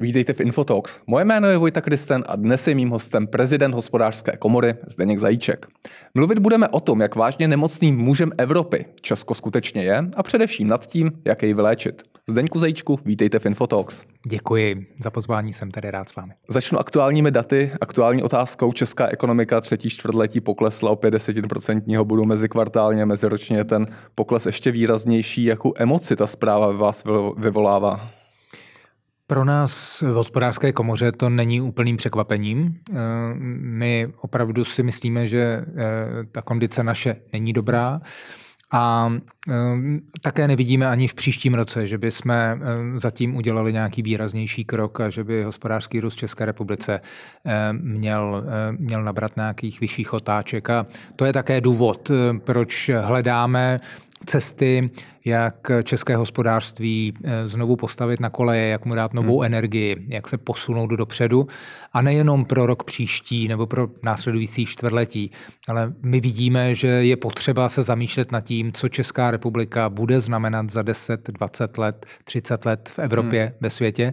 Vítejte v Infotalks. Moje jméno je Vojta Kristen a dnes je mým hostem prezident hospodářské komory Zdeněk Zajíček. Mluvit budeme o tom, jak vážně nemocným mužem Evropy Česko skutečně je a především nad tím, jak jej vyléčit. Zdeňku Zajíčku, vítejte v Infotalks. Děkuji za pozvání, jsem tady rád s vámi. Začnu aktuálními daty. Aktuální otázkou Česká ekonomika třetí čtvrtletí poklesla o 50% bodu mezi kvartálně, meziročně ten pokles ještě výraznější. Jakou emoci ta zpráva ve vás vyvolává? Pro nás v hospodářské komoře to není úplným překvapením. Eh, my opravdu si myslíme, že eh, ta kondice naše není dobrá. A e, také nevidíme ani v příštím roce, že by jsme zatím udělali nějaký výraznější krok a že by hospodářský růst České republice měl, měl nabrat nějakých vyšších otáček. A to je také důvod, proč hledáme cesty, jak české hospodářství eh, znovu postavit na koleje, jak mu dát novou hmm. energii, jak se posunout dopředu. A nejenom pro rok příští nebo pro následující čtvrtletí, ale my vidíme, že je potřeba se zamýšlet nad tím, co Česká republika bude znamenat za 10, 20 let, 30 let v Evropě, hmm. ve světě.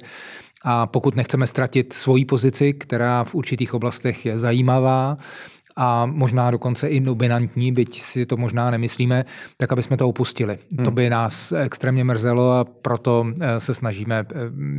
A pokud nechceme ztratit svoji pozici, která v určitých oblastech je zajímavá, a možná dokonce i dominantní, byť si to možná nemyslíme, tak aby jsme to opustili. Hmm. To by nás extrémně mrzelo a proto eh, se snažíme eh,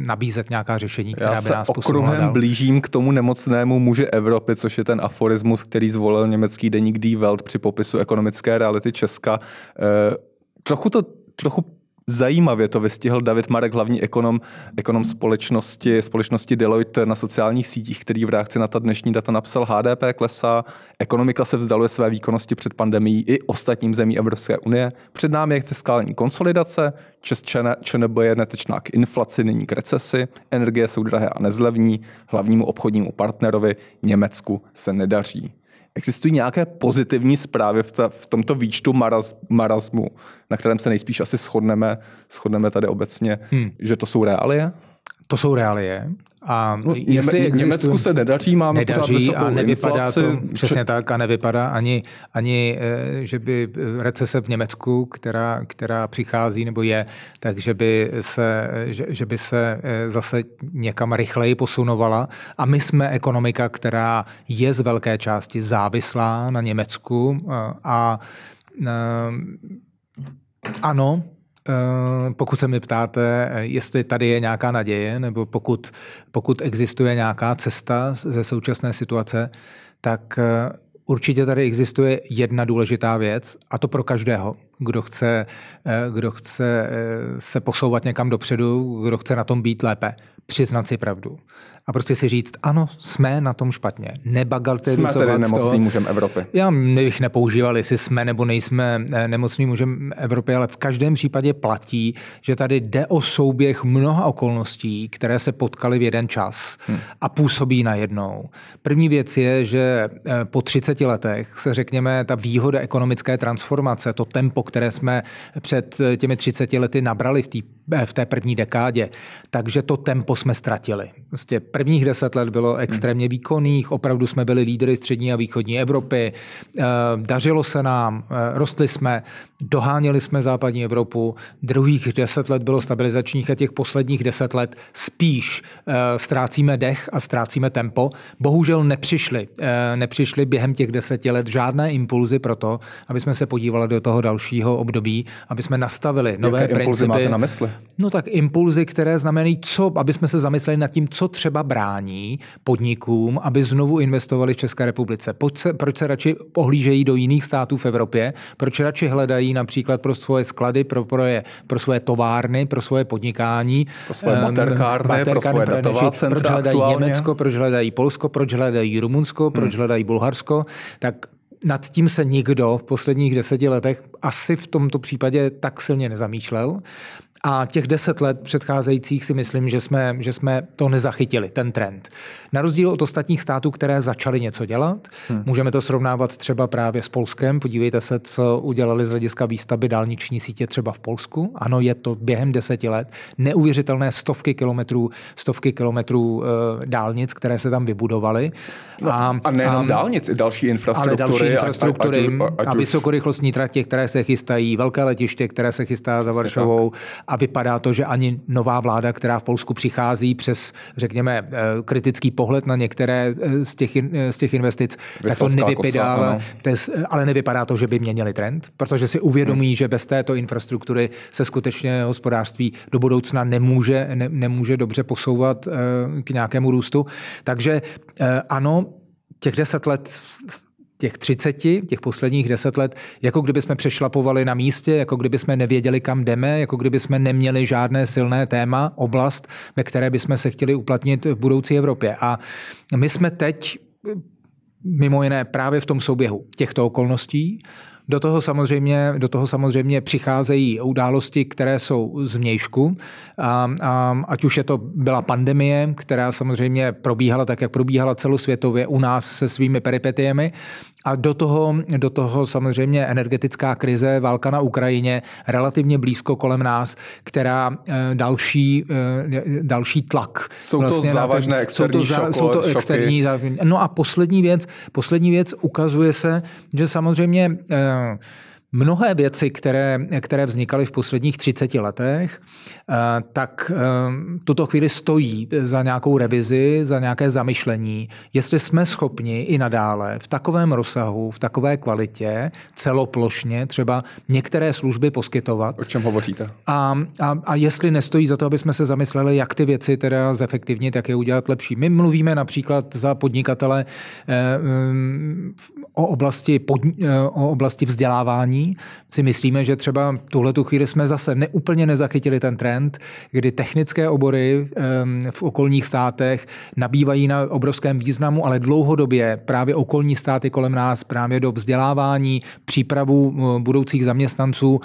nabízet nějaká řešení, která Já by nás posunula dál. blížím k tomu nemocnému muži Evropy, což je ten aforismus, který zvolil německý deník Die Welt při popisu ekonomické reality Česka. Eh, trochu to trochu Zajímavě to vystihl David Marek, hlavní ekonom, ekonom společnosti, společnosti Deloitte na sociálních sítích, který v reakci na ta dnešní data napsal HDP klesá, ekonomika se vzdaluje své výkonnosti před pandemí i ostatním zemí Evropské unie. Před námi je fiskální konsolidace, ČNB je netečná k inflaci, není k recesi, energie jsou drahé a nezlevní, hlavnímu obchodnímu partnerovi Německu se nedaří. Existují nějaké pozitivní zprávy v, ta, v tomto výčtu maraz, marazmu, na kterém se nejspíš asi shodneme, shodneme tady obecně, hmm. že to jsou reálie? To jsou reálie. A no, jestli Něme, existují, Německu se nedaří, máme nedaří a nevypadá inflaci. to přesně tak a nevypadá ani, ani, eh, že by recese v Německu, která, která přichází nebo je, takže by se, že, že by se eh, zase někam rychleji posunovala. A my jsme ekonomika, která je z velké části závislá na Německu eh, a, a ano, pokud se mi ptáte, jestli tady je nějaká naděje, nebo pokud, pokud existuje nějaká cesta ze současné situace, tak eh, určitě tady existuje jedna důležitá věc, a to pro každého, kdo chce, eh, kdo chce se posouvat někam dopředu, kdo chce na tom být lépe. Přiznat si pravdu a prostě si říct, ano, jsme na tom špatně. Nebagatelizovat Jsme tedy nemocným mužem Evropy. Já bych nepoužíval, jestli jsme nebo nejsme eh, nemocným mužem Evropy, ale v každém případě platí, že tady jde o souběh mnoha okolností, které se potkaly v jeden čas hmm. a působí najednou. První věc je, že eh, po 30 letech se řekněme, ta výhoda ekonomické transformace, to tempo, které jsme před eh, těmi 30 lety nabrali v, tý, v té první dekádě, takže to tempo jsme ztratili. Prostě prvních deset let bylo extrémně výkonných, opravdu jsme byli lídry střední a východní Evropy, eh, dařilo se nám, eh, rostli jsme, doháněli jsme západní Evropu, druhých deset let bylo stabilizačních a těch posledních deset let spíš eh, ztrácíme dech a ztrácíme tempo. Bohužel nepřišly, nepřišly během těch deseti let žádné impulzy pro to, aby jsme se podívali do toho dalšího období, aby jsme nastavili nové Jaké principy. Máte na mysli? No tak impulzy, které znamenají, co, aby jsme se zamysleli nad tím, co třeba brání podnikům, aby znovu investovali v České republice? Proč se, proč se radši pohlížejí do jiných států v Evropě? Proč radši hledají například pro svoje sklady, pro, pro, je, pro svoje továrny, pro svoje podnikání? Pro svoje materkárny, um, pro svoje datová centra Proč hledají aktuálně? Německo, proč hledají Polsko, proč hledají Rumunsko, proč hmm. hledají Bulharsko? Tak nad tím se nikdo v posledních deseti letech asi v tomto případě tak silně nezamýšlel. A těch deset let předcházejících si myslím, že jsme, že jsme to nezachytili, ten trend. Na rozdíl od ostatních států, které začaly něco dělat, hmm. můžeme to srovnávat třeba právě s Polskem. Podívejte se, co udělali z hlediska výstavby dálniční sítě třeba v Polsku. Ano, je to během deseti let neuvěřitelné stovky kilometrů, stovky kilometrů uh, dálnic, které se tam vybudovaly. No, a, a nejenom a, dálnic, i další infrastruktury. Ale další infrastruktury a, a, a, a vysokorychlostní tratě, které se chystají, velké letiště, které se chystá za Varšavou a a vypadá to, že ani nová vláda, která v Polsku přichází přes, řekněme, eh, kritický pohled na některé eh, z těch, z těch investic, tak to nevypadá, ale, ale nevypadá to, že by měnili trend, protože si uvědomí, hmm. že bez této infrastruktury se skutečně hospodářství do budoucna nemůže, ne, nemůže dobře posouvat k nějakému růstu. Takže ano, těch deset let těch 30, těch posledních deset let, jako kdyby jsme přešlapovali na místě, jako kdyby jsme nevěděli, kam jdeme, jako kdyby jsme neměli žádné silné téma, oblast, ve které bychom se chtěli uplatnit v budoucí Evropě. A my jsme teď mimo jiné právě v tom souběhu těchto okolností, do toho samozřejmě, do toho samozřejmě přicházejí události, které jsou z vnějšku, a, a, ať už je to byla pandemie, která samozřejmě probíhala tak, jak probíhala celosvětově u nás se svými peripetiemi, a do toho, do toho samozřejmě energetická krize, válka na Ukrajině, relativně blízko kolem nás, která eh, další, eh, další tlak. Jsou vlastně to závažné ten, externí jsou to, šoko, jsou to externí šoky. No a poslední věc, poslední věc ukazuje se, že samozřejmě eh, Mnohé věci, které, které vznikaly v posledních 30 letech, eh, tak eh, tuto chvíli stojí za nějakou revizi, za nějaké zamyšlení, jestli jsme schopni i nadále v takovém rozsahu, v takové kvalitě, celoplošně třeba některé služby poskytovat. O čem hovoříte? A, a, a jestli nestojí za to, aby jsme se zamysleli, jak ty věci teda zefektivnit, jak je udělat lepší. My mluvíme například za podnikatele eh, o oblasti, pod, o oblasti vzdělávání, si myslíme, že třeba tuhle tu chvíli jsme zase neúplně nezachytili ten trend, kdy technické obory v okolních státech nabývají na obrovském významu, ale dlouhodobě právě okolní státy kolem nás právě do vzdělávání, přípravu budoucích zaměstnanců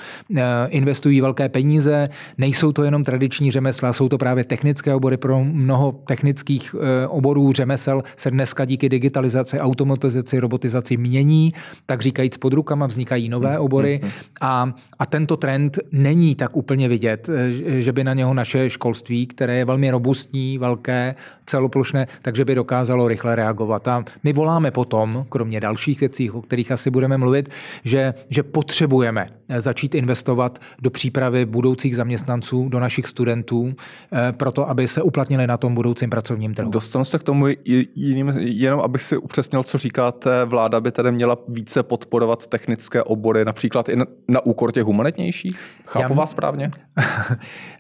investují velké peníze. Nejsou to jenom tradiční řemesla, jsou to právě technické obory. Pro mnoho technických eh, oborů řemesel se dneska díky digitalizaci, automatizaci, robotizaci mění, tak říkajíc pod rukama vznikají nové obory a, a tento trend není tak úplně vidět, eh, že by na něho naše školství, které je velmi robustní, velké, celoplošné, takže by dokázalo rychle reagovat. A my voláme potom, kromě dalších věcí, o kterých asi budeme mluvit, že, že potřebujeme začít investovat do přípravy budoucích zaměstnanců, do našich studentů, eh, proto aby se uplatnili na tom budoucím pracovním trhu. Dostanu se k tomu jiným, jenom abych si upřesnil, co říkáte, vláda by tedy měla více podporovat technické obory, například i na, úkor těch humanitnějších? Chápu Já... vás správně?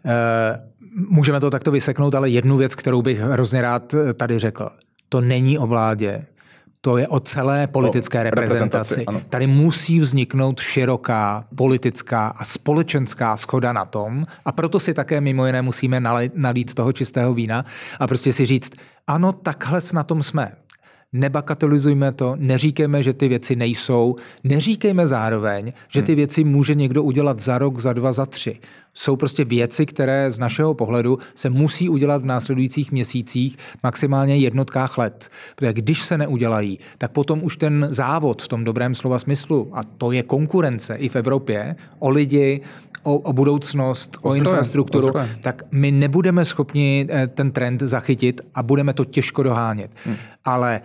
Eh, můžeme to takto vyseknout, ale jednu věc, kterou bych hrozně rád tady řekl. To není o vládě, to je o celé politické o reprezentaci. reprezentaci Tady musí vzniknout široká politická a společenská schoda na tom a proto si také mimo jiné musíme nalít toho čistého vína a prostě si říct, ano, takhle na tom jsme. Nebakatelizujme to, neříkejme, že ty věci nejsou, neříkejme zároveň, že ty hmm. věci může někdo udělat za rok, za dva, za tři. Jsou prostě věci, které z našeho pohledu se musí udělat v následujících měsících, maximálně jednotkách let. Protože když se neudělají, tak potom už ten závod v tom dobrém slova smyslu, a to je konkurence i v Evropě, o lidi, o, o budoucnost, o, o infrastrukturu, o tak my nebudeme schopni eh, ten trend zachytit a budeme to těžko dohánět. Hmm. Ale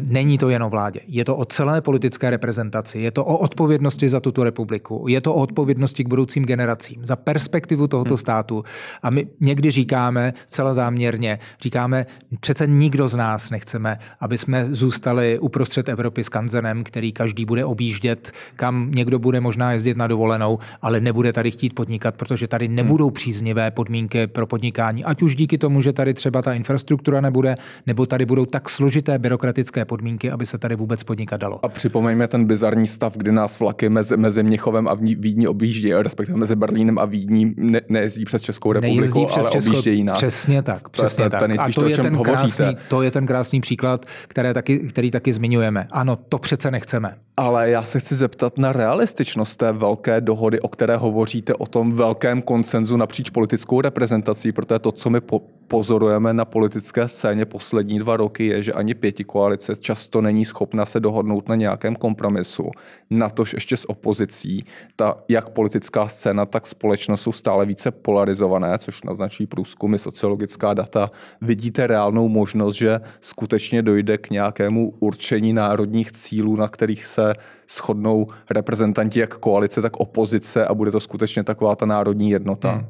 není to jen o vládě. Je to o celé politické reprezentaci. Je to o odpovědnosti za tuto republiku. Je to o odpovědnosti k budoucím generacím, za perspektivu tohoto hmm. státu. A my někdy říkáme, celá záměrně, říkáme, přece nikdo z nás nechceme, aby jsme zůstali uprostřed Evropy s kanzenem, který každý bude objíždět, kam někdo bude možná jezdit na dovolenou, ale nebude tady chtít podnikat, protože tady hmm. nebudou příznivé podmínky pro podnikání. Ať už díky tomu, že tady třeba ta infrastruktura nebude, nebo tady budou tak složité byrokratické praktické podmínky, aby se tady vůbec podnikat dalo. A připomeňme ten bizarní stav, kdy nás vlaky mezi, mezi Měchovem a Vídní objíždí, respektive mezi Berlínem a Vídní ne, nejezdí přes Českou republiku, nejezdí přes ale Česko, objíždějí nás. Přesně tak, přesně to, tak. To, a to je, ten krásný, to je ten krásný příklad, které taky, který taky zmiňujeme. Ano, to přece nechceme. Ale já se chci zeptat na realističnost té velké dohody, o které hovoříte, o tom velkém koncenzu napříč politickou reprezentací, protože to, co my po- pozorujeme na politické scéně poslední dva roky, je, že ani pěti koalice často není schopna se dohodnout na nějakém kompromisu. Natož ještě s opozicí. Ta jak politická scéna, tak společnost jsou stále více polarizované, což naznačí průzkumy, sociologická data. Vidíte reálnou možnost, že skutečně dojde k nějakému určení národních cílů, na kterých se se shodnou reprezentanti jak koalice, tak opozice a bude to skutečně taková ta národní jednota. Hmm.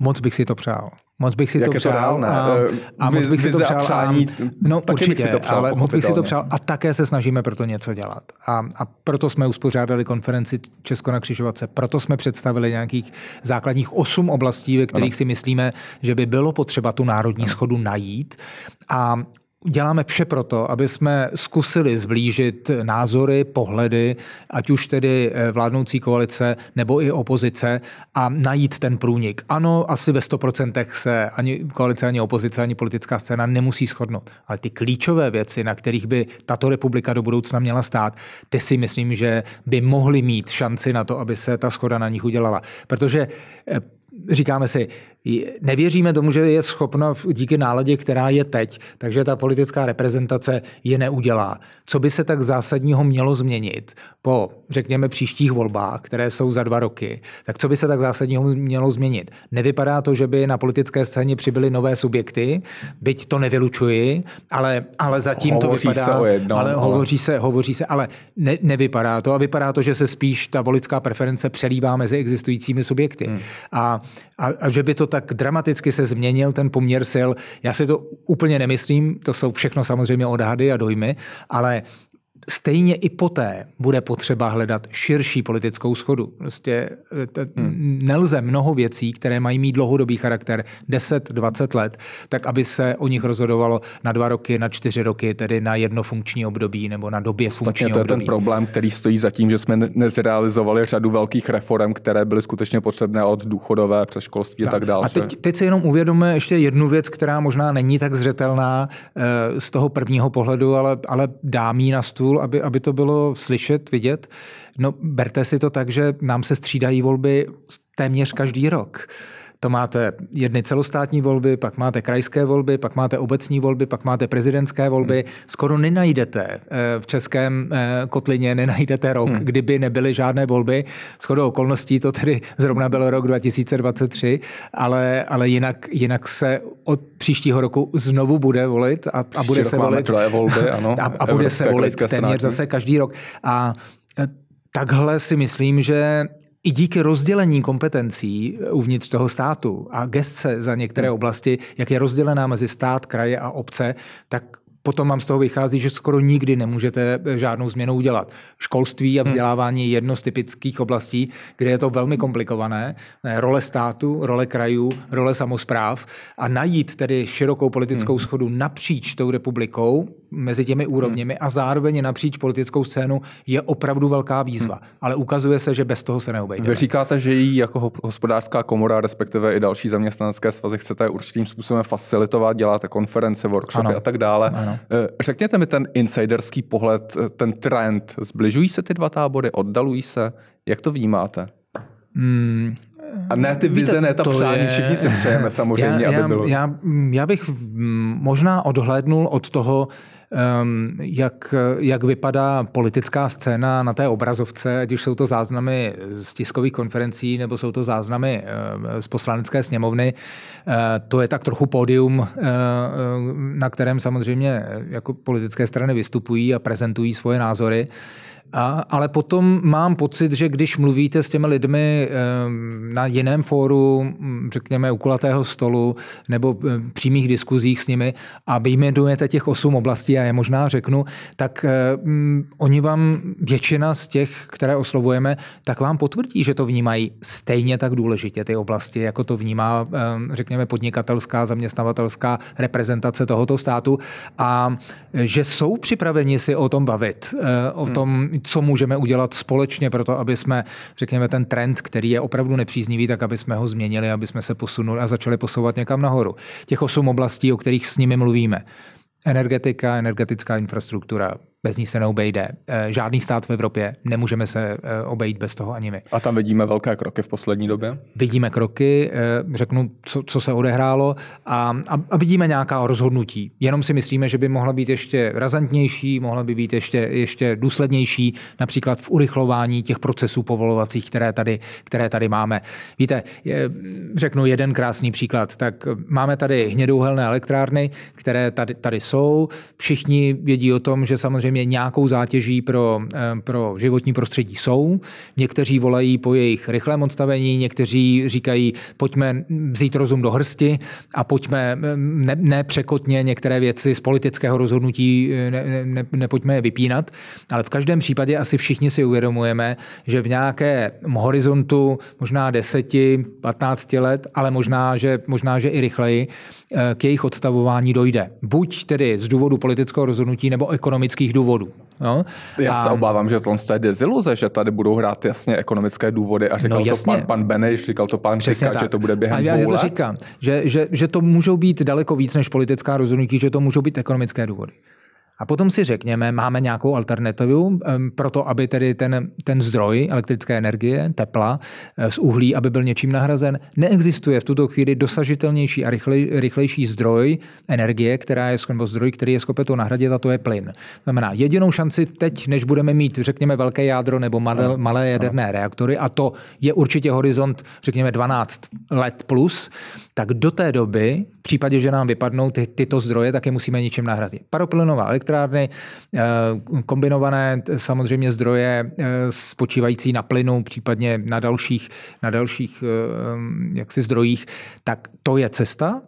Moc bych si to přál. Moc bych si Jak to je to přál. reálné? A, a moc bych si to přál. a, no taky bych určitě, si to přál, ale moc bych si to přál. A také se snažíme pro to něco dělat. A, a proto jsme uspořádali konferenci Česko na křižovatce. Proto jsme představili nějakých základních osm oblastí, ve kterých ano. si myslíme, že by bylo potřeba tu národní ano. schodu najít. A Děláme vše proto, aby jsme zkusili zblížit názory, pohledy, ať už tedy eh, vládnoucí koalice nebo i opozice a najít ten průnik. Ano, asi ve 100% se ani koalice, ani opozice, ani politická scéna nemusí shodnout. Ale ty klíčové věci, na kterých by tato republika do budoucna měla stát, ty si myslím, že by mohly mít šanci na to, aby se ta schoda na nich udělala. Protože eh, říkáme si, nevěříme tomu, že je schopna díky náladě, která je teď, takže ta politická reprezentace je neudělá. Co by se tak zásadního mělo změnit po, řekněme, příštích volbách, které jsou za dva roky, tak co by se tak zásadního mělo změnit? Nevypadá to, že by na politické scéně přibyly nové subjekty, byť to nevylučuji, ale, ale zatím hovoří to vypadá, se o jednom, ale, hovoří se, hovoří se, ale ne, nevypadá to a vypadá to, že se spíš ta voličská preference přelívá mezi existujícími subjekty. Hmm. A, a, a že by to tak dramaticky se změnil ten poměr sil, já si to úplně nemyslím, to jsou všechno samozřejmě odhady a dojmy, ale stejně i poté bude potřeba hledat širší politickou schodu. Prostě hmm. nelze mnoho věcí, které mají mít dlouhodobý charakter 10-20 let, tak aby se o nich rozhodovalo na dva roky, na čtyři roky, tedy na jedno funkční období nebo na době funkčního to je období. ten problém, který stojí za tím, že jsme nezrealizovali řadu velkých reform, které byly skutečně potřebné od důchodové přes školství a tak dále. A teď, teď si jenom uvědomíme ještě jednu věc, která možná není tak zřetelná z toho prvního pohledu, ale, ale dám jí na stůl, aby, aby to bylo slyšet, vidět. No, berte si to tak, že nám se střídají volby téměř každý rok. To máte jedny celostátní volby, pak máte krajské volby, pak máte obecní volby, pak máte prezidentské volby. Hmm. Skoro nenajdete v českém kotlině, nenajdete rok, hmm. kdyby nebyly žádné volby. Shodou okolností to tedy zrovna byl rok 2023, ale, ale jinak, jinak se od příštího roku znovu bude volit a, a bude se volit. volby, ano. A, a bude se volit téměř senátní. zase každý rok. A takhle si myslím, že i díky rozdělení kompetencí uvnitř toho státu a gestce za některé oblasti, jak je rozdělená mezi stát, kraje a obce, tak potom vám z toho vychází, že skoro nikdy nemůžete žádnou změnu udělat. Školství a vzdělávání je jedno z typických oblastí, kde je to velmi komplikované. Role státu, role krajů, role samozpráv a najít tedy širokou politickou schodu napříč tou republikou, mezi těmi úrovněmi a zároveň napříč politickou scénu je opravdu velká výzva. Ale ukazuje se, že bez toho se neobejde. Vy říkáte, že ji jako hospodářská komora, respektive i další zaměstnanecké svazy chcete určitým způsobem facilitovat, děláte konference, workshopy ano. a tak dále. Ano. Řekněte mi ten insiderský pohled, ten trend. Zbližují se ty dva tábory, oddalují se? Jak to vnímáte? Hmm, a ne ty vize, Víte, ne ta přání, je... všichni si přejeme samozřejmě, já, aby bylo. Já, já bych možná odhlédnul od toho, jak, jak vypadá politická scéna na té obrazovce, ať už jsou to záznamy z tiskových konferencí nebo jsou to záznamy uh, z poslanecké sněmovny. Uh, to je tak trochu pódium, uh, na kterém samozřejmě jako politické strany vystupují a prezentují svoje názory. A, ale potom mám pocit, že když mluvíte s těmi lidmi na jiném fóru, řekněme u kulatého stolu nebo přímých diskuzích s nimi a vyjmenujete těch osm oblastí a je možná řeknu, tak oni vám, většina z těch, které oslovujeme, tak vám potvrdí, že to vnímají stejně tak důležitě ty oblasti, jako to vnímá, řekněme, podnikatelská, zaměstnavatelská reprezentace tohoto státu a že jsou připraveni si o tom bavit, uh, o tom, co můžeme udělat společně pro to, aby jsme, řekněme, ten trend, který je opravdu nepříznivý, tak aby jsme ho změnili, aby jsme se posunuli a začali posouvat někam nahoru. Těch osm oblastí, o kterých s nimi mluvíme. Energetika, energetická infrastruktura, bez ní se neobejde. Žádný stát v Evropě, nemůžeme se obejít bez toho ani my. A tam vidíme velké kroky v poslední době? Vidíme kroky, řeknu, co, co se odehrálo a, a, a vidíme nějaká rozhodnutí. Jenom si myslíme, že by mohla být ještě razantnější, mohla by být ještě, ještě důslednější, například v urychlování těch procesů povolovacích, které tady, které tady máme. Víte, řeknu jeden krásný příklad. Tak máme tady hnědouhelné elektrárny, které tady, tady jsou. Všichni vědí o tom, že samozřejmě samozřejmě nějakou zátěží pro, pro životní prostředí jsou. Někteří volají po jejich rychlém odstavení, někteří říkají, pojďme vzít rozum do hrsti a pojďme ne, ne překotně některé věci z politického rozhodnutí ne, ne, nepojďme je vypínat, ale v každém případě asi všichni si uvědomujeme, že v nějakém horizontu možná 10, 15 let, ale možná, že, možná, že i rychleji, eh, k jejich odstavování dojde. Buď tedy z důvodu politického rozhodnutí nebo ekonomických důvodů. No? Já a... se obávám, že to je deziluze, že tady budou hrát jasně ekonomické důvody a říkal no, to pan, pan Beneš, říkal to pan Přesně že to bude během a já dvou to let. říkám, že, že, že to můžou být daleko víc než politická rozhodnutí, že to můžou být ekonomické důvody. A potom si řekněme, máme nějakou alternativu pro to, aby tedy ten, ten zdroj elektrické energie, tepla eh, z uhlí, aby byl něčím nahrazen. Neexistuje v tuto chvíli dosažitelnější a rychlej, rychlejší zdroj energie, která je, nebo zdroj, který je schopen to nahradit, a to je plyn. Znamená, jedinou šanci teď, než budeme mít, řekněme, velké jádro nebo malé, malé jaderné reaktory, a to je určitě horizont, řekněme, 12 let plus, tak do té doby, v případě, že nám vypadnou ty, tyto zdroje, tak je musíme něčím nahradit. Paroplynová elektrárny, eh, kombinované samozřejmě zdroje eh, spočívající na plynu, případně na dalších, na dalších eh, jaksi zdrojích, tak to je cesta.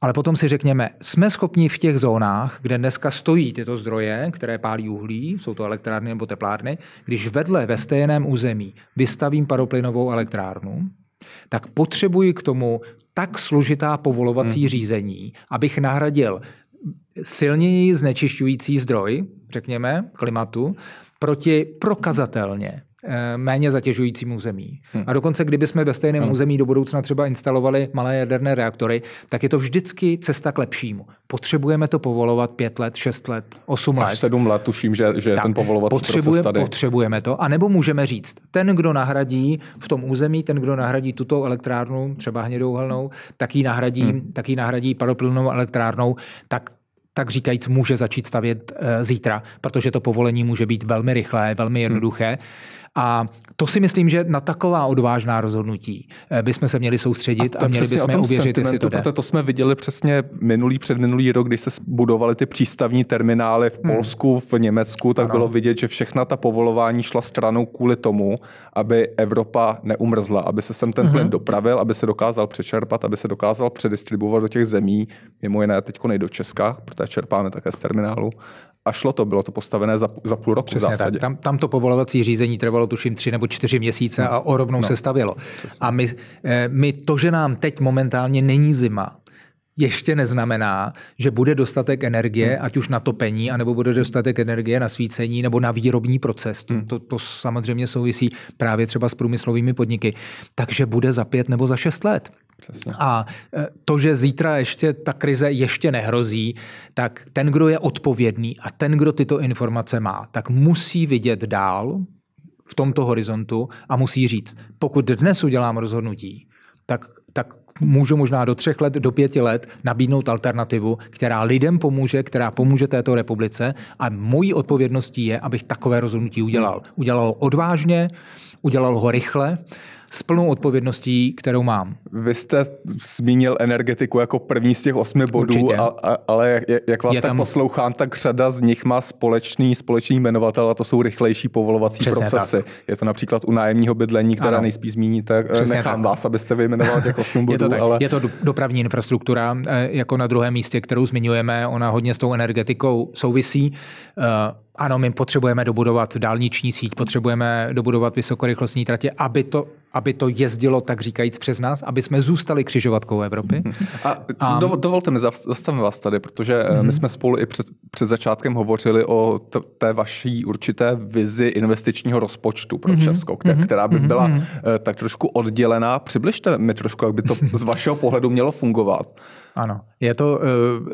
Ale potom si řekněme, jsme schopni v těch zónách, kde dneska stojí tyto zdroje, které pálí uhlí, jsou to elektrárny nebo teplárny, když vedle ve stejném území vystavím paroplynovou elektrárnu, tak potřebuji k tomu tak složitá povolovací hmm. řízení, abych nahradil silněji znečišťující zdroj, řekněme, klimatu, proti prokazatelně méně zatěžujícím území. Hmm. A dokonce, kdyby jsme ve stejném hmm. území do budoucna třeba instalovali malé jaderné reaktory, tak je to vždycky cesta k lepšímu. Potřebujeme to povolovat pět let, šest let, osm let. Až sedm let, tuším, že, že tak, ten povolovací potřebujeme, proces tady. Potřebujeme to. A nebo můžeme říct, ten, kdo nahradí v tom území, ten, kdo nahradí tuto elektrárnu, třeba hnědou helnou, tak ji nahradí, hmm. tak ji nahradí paroplynovou elektrárnou, tak tak říkajíc může začít stavět e, zítra, protože to povolení může být velmi rychlé, velmi jednoduché. Hmm. A to si myslím, že na taková odvážná rozhodnutí eh, bychom se měli soustředit a, a měli bychom uvěřit, jestli to jde. To jsme viděli přesně minulý, předminulý rok, když se budovaly ty přístavní terminály v hmm. Polsku, hmm. v Německu, tak ano. bylo vidět, že všechna ta povolování šla stranou kvůli tomu, aby Evropa neumrzla, aby se sem ten hmm. plyn dopravil, aby se dokázal přečerpat, aby se dokázal předistribuovat do těch zemí, mimo jiné teď nejdo do Česka, protože čerpáme také z terminálu, a šlo to, bylo to postavené za, za půl roku Přesně v zásadě. Tak. Tam, tam to povolovací řízení trvalo tuším tři nebo čtyři měsíce a o rovnou no. se stavělo. Přesně. A my, eh, my to, že nám teď momentálně není zima, ještě neznamená, že bude dostatek energie, hmm. ať už na topení, anebo bude dostatek energie na svícení nebo na výrobní proces. To, hmm. to, to samozřejmě souvisí právě třeba s průmyslovými podniky. Takže bude za pět nebo za šest let. Přesně. A e, to, že zítra ještě ta krize ještě nehrozí, tak ten, kdo je odpovědný a ten, kdo tyto informace má, tak musí vidět dál v tomto horizontu a musí říct, pokud dnes udělám rozhodnutí, tak, tak můžu možná do třech let, do pěti let nabídnout alternativu, která lidem pomůže, která pomůže této republice a mojí odpovědností je, abych takové rozhodnutí udělal. Udělal odvážně, udělal ho rychle s plnou odpovědností, kterou mám. Vy jste zmínil energetiku jako první z těch osmi bodů, a, a, ale jak, jak vás Je tak tam... poslouchám, tak řada z nich má společný, společný jmenovatel a to jsou rychlejší povolovací Přesně procesy. Tak. Je to například u nájemního bydlení, které ano. nejspíš zmíníte. Přesně Nechám tak. vás, abyste vyjmenoval těch osm bodů. Je to, tak. ale... Je to dopravní infrastruktura, eh, jako na druhém místě, kterou zmiňujeme. Ona hodně s tou energetikou souvisí. Uh, ano, my potřebujeme dobudovat dálniční síť, potřebujeme dobudovat vysokorychlostní tratě, aby to, aby to jezdilo, tak říkajíc, přes nás, aby jsme zůstali křižovatkou Evropy. A, a dovolte mi, zastavím vás tady, protože mm-hmm. my mhm. jsme spolu i před, před začátkem hovořili o t- té vaší určité vizi investičního rozpočtu pro mm-hmm. Česko, která, která by byla mm-hmm. tak trošku oddělená. Přibližte mi trošku, jak by to z vašeho pohledu mělo fungovat. Ano, je to, uh,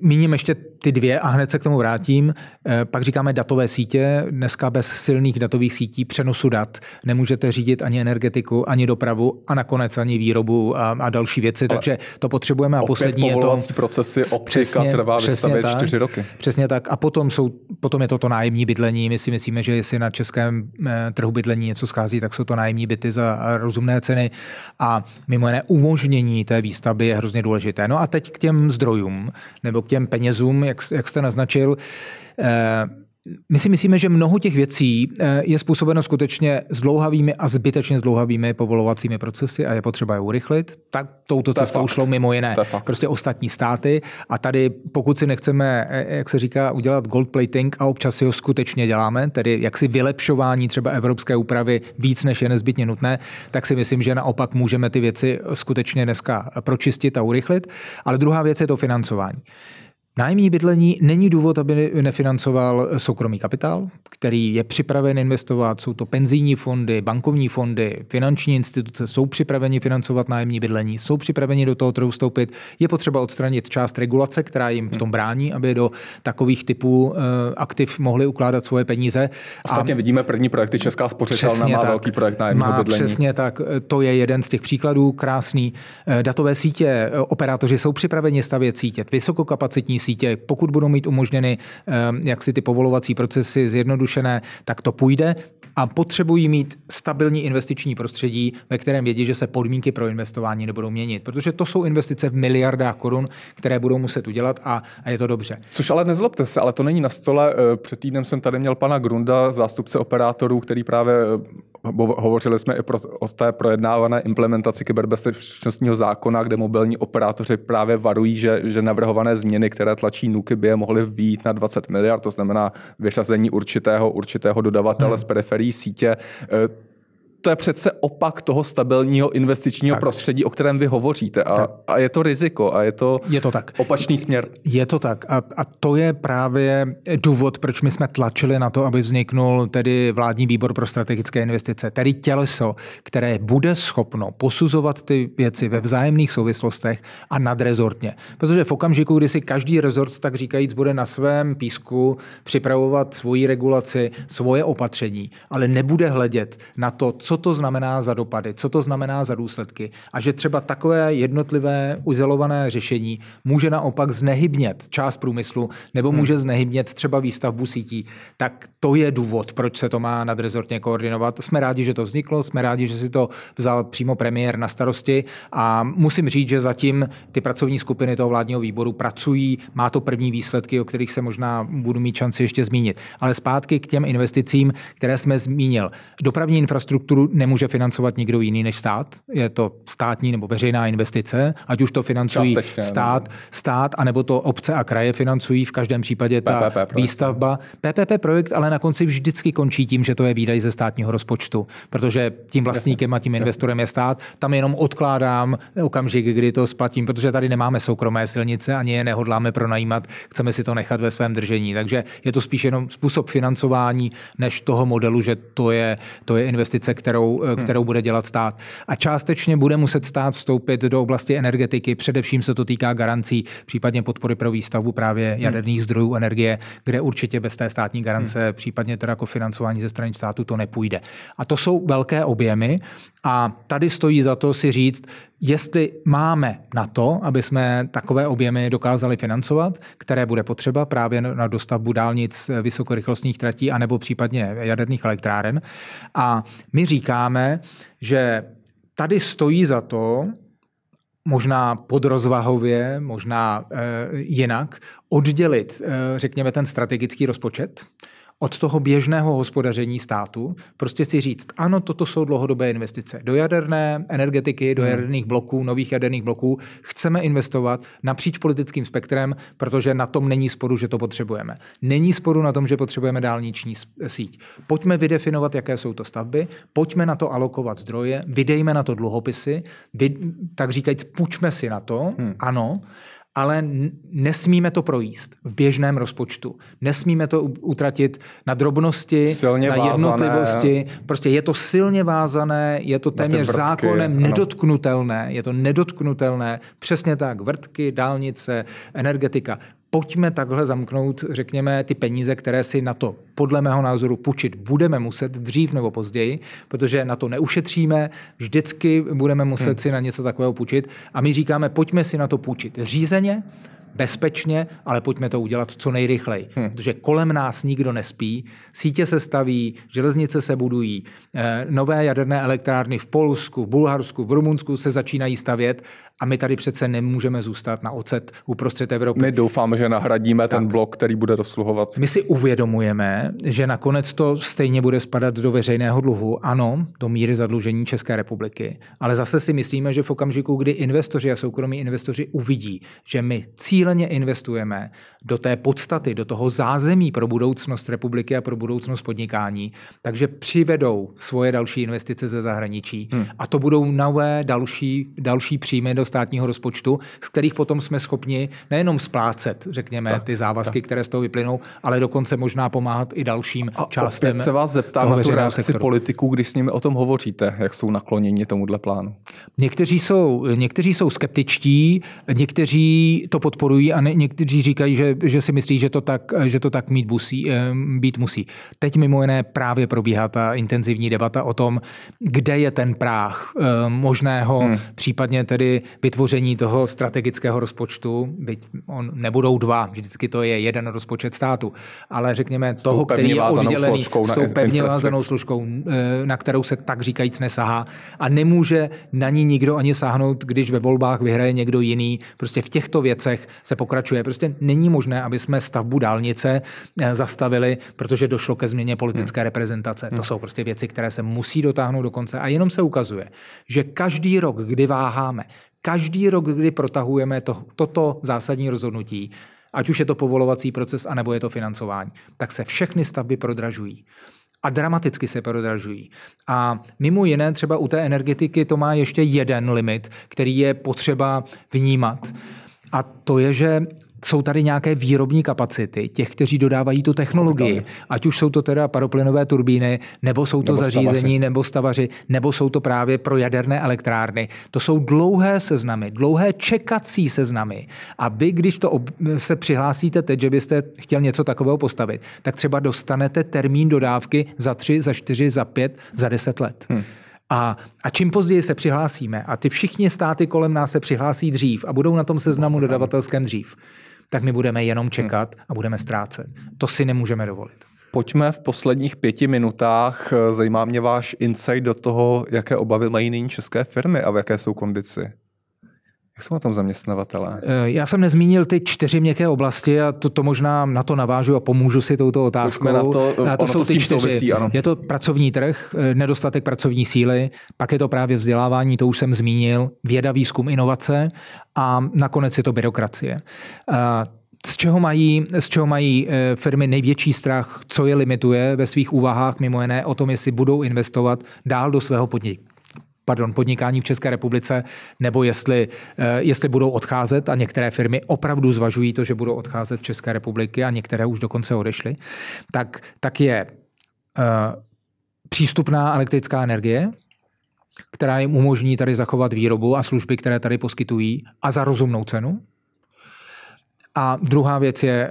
zmíním ještě ty dvě a hned se k tomu vrátím. Uh, pak říkáme datové sítě. Dneska bez silných datových sítí přenosu dat nemůžete řídit ani energetiku, ani dopravu a nakonec ani výrobu a, a další věci, Ale takže to potřebujeme. A poslední je to... procesy optika přesně, trvá přesně tak, čtyři roky. Přesně tak. A potom, jsou, potom je to to nájemní bydlení. My si myslíme, že jestli na českém eh, trhu bydlení něco schází, tak jsou to nájemní byty za rozumné ceny. A mimo jiné umožnění té výstavby je hrozně důležité. No a teď k těm zdrojům nebo k těm penězům, jak, jak jste naznačil. Eh, my si myslíme, že mnoho těch věcí eh, je způsobeno skutečně zdlouhavými a zbytečně zdlouhavými povolovacími procesy a je potřeba je urychlit. Tak touto to cestou šlo mimo jiné prostě ostatní státy a tady pokud si nechceme, eh, jak se říká, udělat gold plating a občas si ho skutečně děláme, tedy jaksi vylepšování třeba evropské úpravy víc než je nezbytně nutné, tak si myslím, že naopak můžeme ty věci skutečně dneska pročistit a urychlit. Ale druhá věc je to financování. Nájemní bydlení není důvod, aby nefinancoval soukromý kapitál, který je připraven investovat. Jsou to penzijní fondy, bankovní fondy, finanční instituce jsou připraveni financovat nájemní bydlení, jsou připraveni do toho trhu vstoupit. Je potřeba odstranit část regulace, která jim v tom brání, aby do takových typů uh, aktiv mohli ukládat svoje peníze. Ostatně a vidíme první projekty Česká spořitelna má tak, velký projekt nájemního má, bydlení. Přesně tak, to je jeden z těch příkladů, krásný. Eh, datové sítě, eh, operátoři jsou připraveni stavět sítě, vysokokapacitní sítě, pokud budou mít umožněny ehm, jak si ty povolovací procesy zjednodušené, tak to půjde a potřebují mít stabilní investiční prostředí, ve kterém vědí, že se podmínky pro investování nebudou měnit, protože to jsou investice v miliardách korun, které budou muset udělat a, a je to dobře. Což ale nezlobte se, ale to není na stole. Eh, před týdnem jsem tady měl pana Grunda, zástupce operátorů, který právě Hovořili jsme i pro, o té projednávané implementaci kyberbezpečnostního zákona, kde mobilní operátoři právě varují, že, že navrhované změny, které tlačí NUKy, by je mohly výjít na 20 miliard, to znamená vyřazení určitého, určitého dodavatele hmm. z periferií sítě to je přece opak toho stabilního investičního tak. prostředí, o kterém vy hovoříte. A, a je to riziko a je to, je to tak. opačný směr. Je to tak. A, a to je právě důvod, proč my jsme tlačili na to, aby vzniknul tedy vládní výbor pro strategické investice, tedy těleso, které bude schopno posuzovat ty věci ve vzájemných souvislostech a nadrezortně. Protože v okamžiku, kdy si každý rezort, tak říkajíc, bude na svém písku připravovat svoji regulaci, svoje opatření, ale nebude hledět na to, co to znamená za dopady, co to znamená za důsledky a že třeba takové jednotlivé izolované řešení může naopak znehybnět část průmyslu nebo hmm. může znehybnět třeba výstavbu sítí, tak to je důvod, proč se to má nadrezortně koordinovat. Jsme rádi, že to vzniklo, jsme rádi, že si to vzal přímo premiér na starosti a musím říct, že zatím ty pracovní skupiny toho vládního výboru pracují, má to první výsledky, o kterých se možná budu mít šanci ještě zmínit. Ale zpátky k těm investicím, které jsme zmínil. Dopravní infrastrukturu nemůže financovat nikdo jiný než stát. Je to státní nebo veřejná investice, ať už to financují Částečně, stát, nebo... stát, anebo to obce a kraje financují. V každém případě ta PPP výstavba. PPP projekt ale na konci vždycky končí tím, že to je výdaj ze státního rozpočtu, protože tím vlastníkem a tím investorem je stát. Tam jenom odkládám okamžik, kdy to splatím, protože tady nemáme soukromé silnice, ani je nehodláme pronajímat, chceme si to nechat ve svém držení. Takže je to spíš jenom způsob financování, než toho modelu, že to je, to je investice, kterou, eh, hmm. kterou bude dělat stát. A částečně bude muset stát vstoupit do oblasti energetiky, především se to týká garancí, případně podpory pro výstavbu právě hmm. jaderných zdrojů energie, kde určitě bez té státní garance, hmm. případně teda jako financování ze strany státu to nepůjde. A to jsou velké objemy a tady stojí za to si říct, jestli máme na to, aby jsme takové objemy dokázali financovat, které bude potřeba právě na dostavbu dálnic vysokorychlostních tratí anebo případně jaderných elektráren. A my říkáme, že tady stojí za to, možná podrozvahově, možná e, jinak, oddělit, e, řekněme, ten strategický rozpočet od toho běžného hospodaření státu, prostě si říct, ano, toto jsou dlouhodobé investice. Do jaderné energetiky, do hmm. jaderných bloků, nových jaderných bloků chceme investovat napříč politickým spektrem, protože na tom není sporu, že to potřebujeme. Není sporu na tom, že potřebujeme dálniční síť. Pojďme vydefinovat, jaké jsou to stavby, pojďme na to alokovat zdroje, vydejme na to dluhopisy, vy, tak říkajíc, půjčme si na to, hmm. ano, ale nesmíme to projíst v běžném rozpočtu. Nesmíme to utratit na drobnosti, silně na vázané. jednotlivosti. Prostě je to silně vázané, je to téměř vrtky, zákonem ano. nedotknutelné. Je to nedotknutelné. Přesně tak. Vrtky, dálnice, energetika pojďme takhle zamknout, řekněme, ty peníze, které si na to podle mého názoru půjčit budeme muset dřív nebo později, protože na to neušetříme, vždycky budeme muset hmm. si na něco takového půjčit a my říkáme, pojďme si na to půjčit řízeně, bezpečně, ale pojďme to udělat co nejrychleji. Hmm. Protože kolem nás nikdo nespí, sítě se staví, železnice se budují, eh, nové jaderné elektrárny v Polsku, v Bulharsku, v Rumunsku se začínají stavět a my tady přece nemůžeme zůstat na ocet uprostřed Evropy. My doufáme, že nahradíme tak. ten blok, který bude dosluhovat. My si uvědomujeme, že nakonec to stejně bude spadat do veřejného dluhu, ano, do míry zadlužení České republiky, ale zase si myslíme, že v okamžiku, kdy investoři a soukromí investoři uvidí, že my cíleně investujeme do té podstaty, do toho zázemí pro budoucnost republiky a pro budoucnost podnikání, takže přivedou svoje další investice ze zahraničí hmm. a to budou nové další, další příjmy do státního rozpočtu, z kterých potom jsme schopni nejenom splácet, řekněme, tak, ty závazky, tak. které z toho vyplynou, ale dokonce možná pomáhat i dalším a částem. Opět se vás zeptám na tu reakci sektoru. politiků, když s nimi o tom hovoříte, jak jsou nakloněni tomuhle plánu. Někteří jsou, někteří jsou skeptičtí, někteří to podporují a ne, někteří říkají, že, že si myslí, že to tak, že to tak mít musí, eh, být musí. Teď mimo jiné právě probíhá ta intenzivní debata o tom, kde je ten práh eh, možného, hmm. případně tedy vytvoření toho strategického rozpočtu, byť on nebudou dva, vždycky to je jeden rozpočet státu, ale řekněme toho, který je oddělený s tou pevně vázanou složkou, eh, na kterou se tak říkajíc nesahá a nemůže na ní nikdo ani sáhnout, když ve volbách vyhraje někdo jiný. Prostě v těchto věcech se pokračuje. Prostě není možné, aby jsme stavbu dálnice eh, zastavili, protože došlo ke změně politické hmm. reprezentace. To hmm. jsou prostě věci, které se musí dotáhnout do konce a jenom se ukazuje, že každý rok, kdy váháme, každý rok, kdy protahujeme to, toto zásadní rozhodnutí, ať už je to povolovací proces, anebo je to financování, tak se všechny stavby prodražují a dramaticky se prodražují. A mimo jiné třeba u té energetiky to má ještě jeden limit, který je potřeba vnímat. A to je, že jsou tady nějaké výrobní kapacity těch, kteří dodávají tu technologii. Ať už jsou to teda paroplynové turbíny, nebo jsou to nebo zařízení, stavaři. nebo stavaři, nebo jsou to právě pro jaderné elektrárny. To jsou dlouhé seznamy, dlouhé čekací seznamy. A vy, když to ob- se přihlásíte teď, že byste chtěl něco takového postavit, tak třeba dostanete termín dodávky za tři, za čtyři, za pět, za deset let. Hmm. A, a čím později se přihlásíme, a ty všichni státy kolem nás se přihlásí dřív a budou na tom seznamu dodavatelském dřív, tak my budeme jenom čekat a budeme ztrácet. To si nemůžeme dovolit. Pojďme v posledních pěti minutách. Zajímá mě váš insight do toho, jaké obavy mají nyní české firmy a v jaké jsou kondici. Jak jsou na tom zaměstnavatelé? Eh, já jsem nezmínil ty čtyři měkké oblasti a to, to možná na to navážu a pomůžu si touto otázkou. Na to, a to jsou to ty čtyři. Souvisí, ano. Je to pracovní trh, eh, nedostatek pracovní síly, pak je to právě vzdělávání, to už jsem zmínil, věda, výzkum, inovace a nakonec je to byrokracie. Z čeho, mají, z čeho mají eh, firmy největší strach, co je limituje ve svých úvahách, mimo jiné o tom, jestli budou investovat dál do svého podniku pardon, podnikání v České republice, nebo jestli, eh, jestli budou odcházet a některé firmy opravdu zvažují to, že budou odcházet z České republiky a některé už dokonce odešly, tak, tak je uh, přístupná elektrická energie, která jim umožní tady zachovat výrobu a služby, které tady poskytují a za rozumnou cenu. A druhá věc je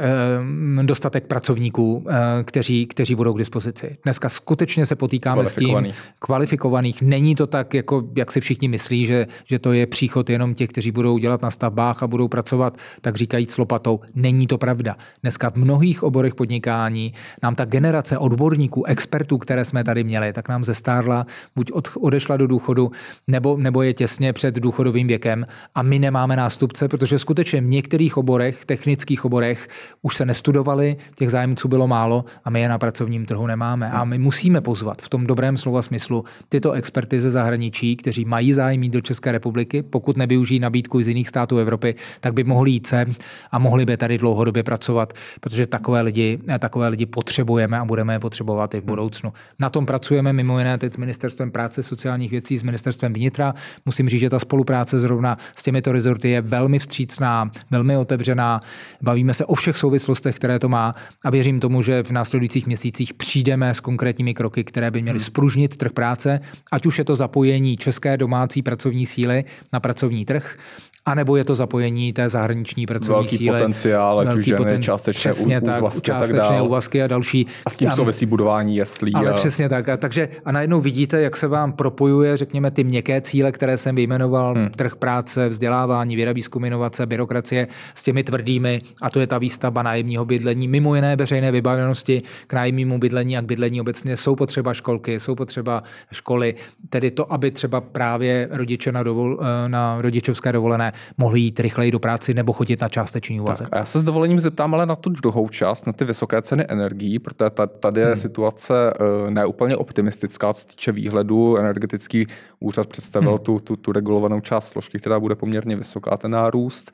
e, dostatek pracovníků, e, kteří, kteří budou k dispozici. Dneska skutečně se potýkáme s tím kvalifikovaných. Není to tak, jako, jak si všichni myslí, že, že to je příchod jenom těch, kteří budou dělat na stavbách a budou pracovat, tak říkají s lopatou. Není to pravda. Dneska v mnohých oborech podnikání nám ta generace odborníků, expertů, které jsme tady měli, tak nám zestárla, buď od, odešla do důchodu, nebo, nebo je těsně před důchodovým věkem a my nemáme nástupce, protože skutečně v některých oborech, technických oborech už se nestudovali, těch zájemců bylo málo a my je na pracovním trhu nemáme. A my musíme pozvat v tom dobrém slova smyslu tyto experty ze zahraničí, kteří mají zájem jít do České republiky, pokud nevyužijí nabídku z jiných států Evropy, tak by mohli jít sem a mohli by tady dlouhodobě pracovat, protože takové lidi, takové lidi potřebujeme a budeme je potřebovat i v budoucnu. Na tom pracujeme mimo jiné teď s Ministerstvem práce, sociálních věcí, s Ministerstvem vnitra. Musím říct, že ta spolupráce zrovna s těmito rezorty je velmi vstřícná, velmi otevřená. Bavíme se o všech souvislostech, které to má a věřím tomu, že v následujících měsících přijdeme s konkrétními kroky, které by měly hmm. spružnit trh práce, ať už je to zapojení české domácí pracovní síly na pracovní trh, anebo je to zapojení té zahraniční pracovní velký síly. Potenciál, ať už poten... částečné přesně úvazky tak, částečné tak úvazky a další. A s tím souvisí budování jeslí. Ale a... přesně tak. A takže a najednou vidíte, jak se vám propojuje, řekněme, ty měkké cíle, které jsem vyjmenoval, hmm. trh práce, vzdělávání, věda, výzkum, inovace, byrokracie, s těmi tvrdými, a to je ta výstavba nájemního bydlení, mimo jiné veřejné vybavenosti k nájemnímu bydlení a k bydlení obecně jsou potřeba školky, jsou potřeba školy, tedy to, aby třeba právě rodiče na, dovol, eh, na rodičovské dovolené mohli jít rychleji do práce nebo chodit na částečný úvazek. Tak, já se s dovolením zeptám ale na tu druhou část, na ty vysoké ceny energií, protože tady je hmm. situace eh, neúplně optimistická, co týče výhledu. Energetický úřad představil hmm. tu, tu, tu regulovanou část složky, která bude poměrně vysoká, ten nárůst.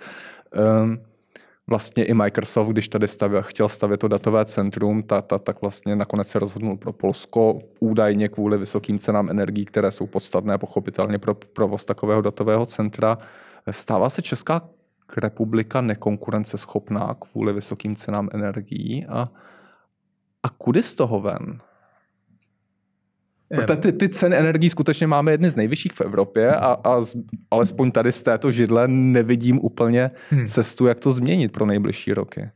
Um, vlastně i Microsoft, když tady stavil, chtěl stavět to datové centrum, ta, ta, tak vlastně nakonec se rozhodnul pro Polsko údajně kvůli vysokým cenám energií, které jsou podstatné pochopitelně pro provoz takového datového centra. Stává se Česká republika nekonkurenceschopná kvůli vysokým cenám energií a, a kudy z toho ven? Protože ty, ty ceny energií skutečně máme jedny z nejvyšších v Evropě a, a z, alespoň tady z této židle nevidím úplně hmm. cestu, jak to změnit pro nejbližší roky.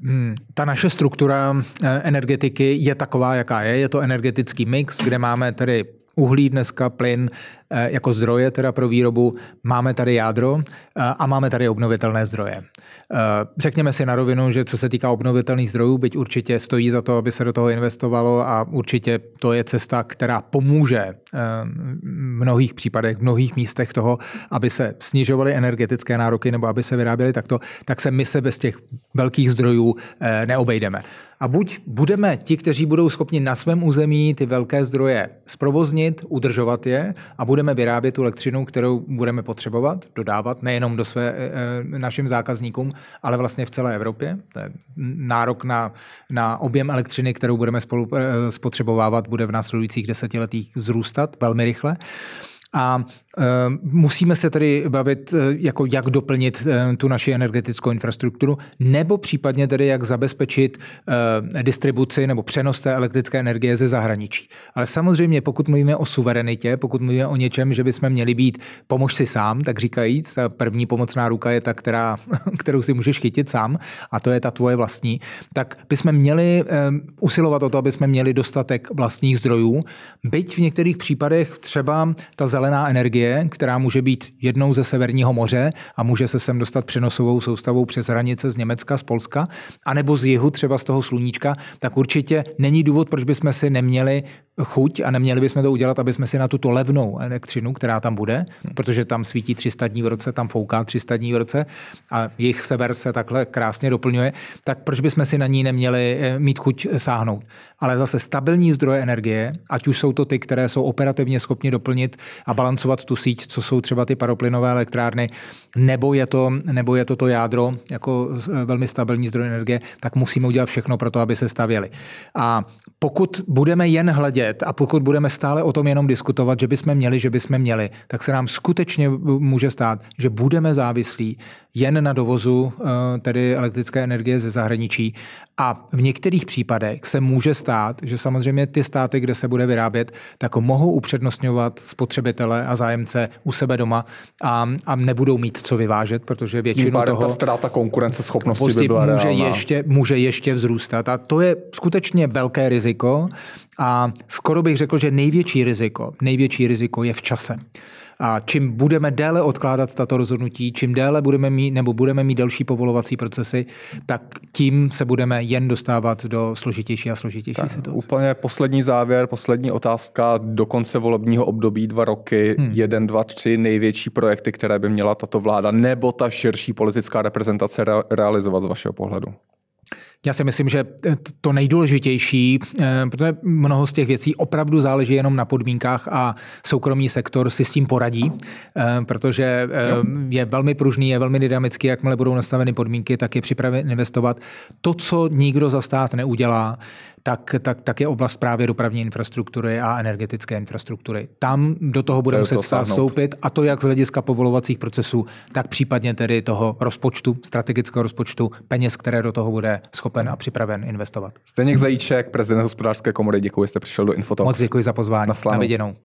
Hmm, ta naše struktura eh, energetiky je taková, jaká je. Je to energetický mix, kde máme tedy uhlí dneska, plyn eh, jako zdroje teda pro výrobu, máme tady jádro eh, a máme tady obnovitelné zdroje. Eh, řekněme si na rovinu, že co se týká obnovitelných zdrojů, byť určitě stojí za to, aby se do toho investovalo a určitě to je cesta, která pomůže v mnohých případech, v mnohých místech toho, aby se snižovaly energetické nároky nebo aby se vyráběly takto, tak se my se bez těch velkých zdrojů neobejdeme. A buď budeme ti, kteří budou schopni na svém území ty velké zdroje zprovoznit, udržovat je a budeme vyrábět tu elektřinu, kterou budeme potřebovat, dodávat nejenom do své, e, našim zákazníkům, ale vlastně v celé Evropě. To je nárok na, na objem elektřiny, kterou budeme spolu, e, spotřebovávat, bude v následujících desetiletích zrůstat velmi rychle. A Eh, musíme se tedy bavit, eh, jako jak doplnit eh, tu naši energetickou infrastrukturu, nebo případně tedy jak zabezpečit distribuci nebo přenos té elektrické energie ze zahraničí. Ale samozřejmě, pokud mluvíme o suverenitě, pokud mluvíme o něčem, že bychom měli být pomož si sám, tak říkajíc, ta první pomocná ruka je ta, která, kterou si můžeš chytit sám, a to je ta tvoje vlastní, tak bychom měli usilovat o to, aby jsme měli dostatek vlastních zdrojů, byť v některých případech třeba ta zelená energie energie, která může být jednou ze Severního moře a může se sem dostat přenosovou soustavou přes hranice z Německa, z Polska, anebo z jihu, třeba z toho sluníčka, tak určitě není důvod, proč bychom si neměli chuť a neměli bychom to udělat, aby jsme si na tuto levnou elektřinu, která tam bude, protože tam svítí 300 dní v roce, tam fouká 300 dní v roce a jejich sever se takhle krásně doplňuje, tak proč bychom si na ní neměli eh, mít chuť sáhnout. Ale zase stabilní zdroje energie, ať už jsou to ty, které jsou operativně schopni doplnit a balancovat tu síť, co jsou třeba ty paroplynové elektrárny, nebo je to, nebo je to, to jádro jako eh, velmi stabilní zdroj energie, tak musíme udělat všechno pro to, aby se stavěly. A pokud budeme jen hledět a pokud budeme stále o tom jenom diskutovat, že bychom měli, že bychom měli, tak se nám skutečně může stát, že budeme závislí jen na dovozu eh, tedy elektrické energie ze zahraničí a v některých případech se může stát, že samozřejmě ty státy, kde se bude vyrábět, tak mohou upřednostňovat spotřebitele a zájemce u sebe doma a, a nebudou mít co vyvážet, protože většinu Tím toho... ta ztráta konkurenceschopnosti by byla může reálná. ještě, může ještě vzrůstat. A to je skutečně velké riziko a skoro bych řekl, že největší riziko, největší riziko je v čase. A čím budeme déle odkládat tato rozhodnutí, čím déle budeme mít nebo budeme mít další povolovací procesy, tak tím se budeme jen dostávat do složitější a složitější tak, situace. Úplně poslední závěr, poslední otázka. Do konce volebního období dva roky, hmm. jeden, dva, tři největší projekty, které by měla tato vláda nebo ta širší politická reprezentace realizovat z vašeho pohledu. Já si myslím, že to nejdůležitější, eh, protože mnoho z těch věcí opravdu záleží jenom na podmínkách a soukromý sektor si s tím poradí, eh, protože eh, je velmi pružný, je velmi dynamický, jakmile budou nastaveny podmínky, tak je připraven investovat. To, co nikdo za stát neudělá, tak, tak, tak je oblast právě dopravní infrastruktury a energetické infrastruktury. Tam do toho bude muset stát vstoupit a to jak z hlediska povolovacích procesů, tak případně tedy toho rozpočtu, strategického rozpočtu, peněz, které do toho bude schopen a připraven investovat. Zdeněk Zajíček, prezident hospodářské komory, děkuji, že jste přišel do Infotalks. Moc děkuji za pozvání. Na, Na viděnou.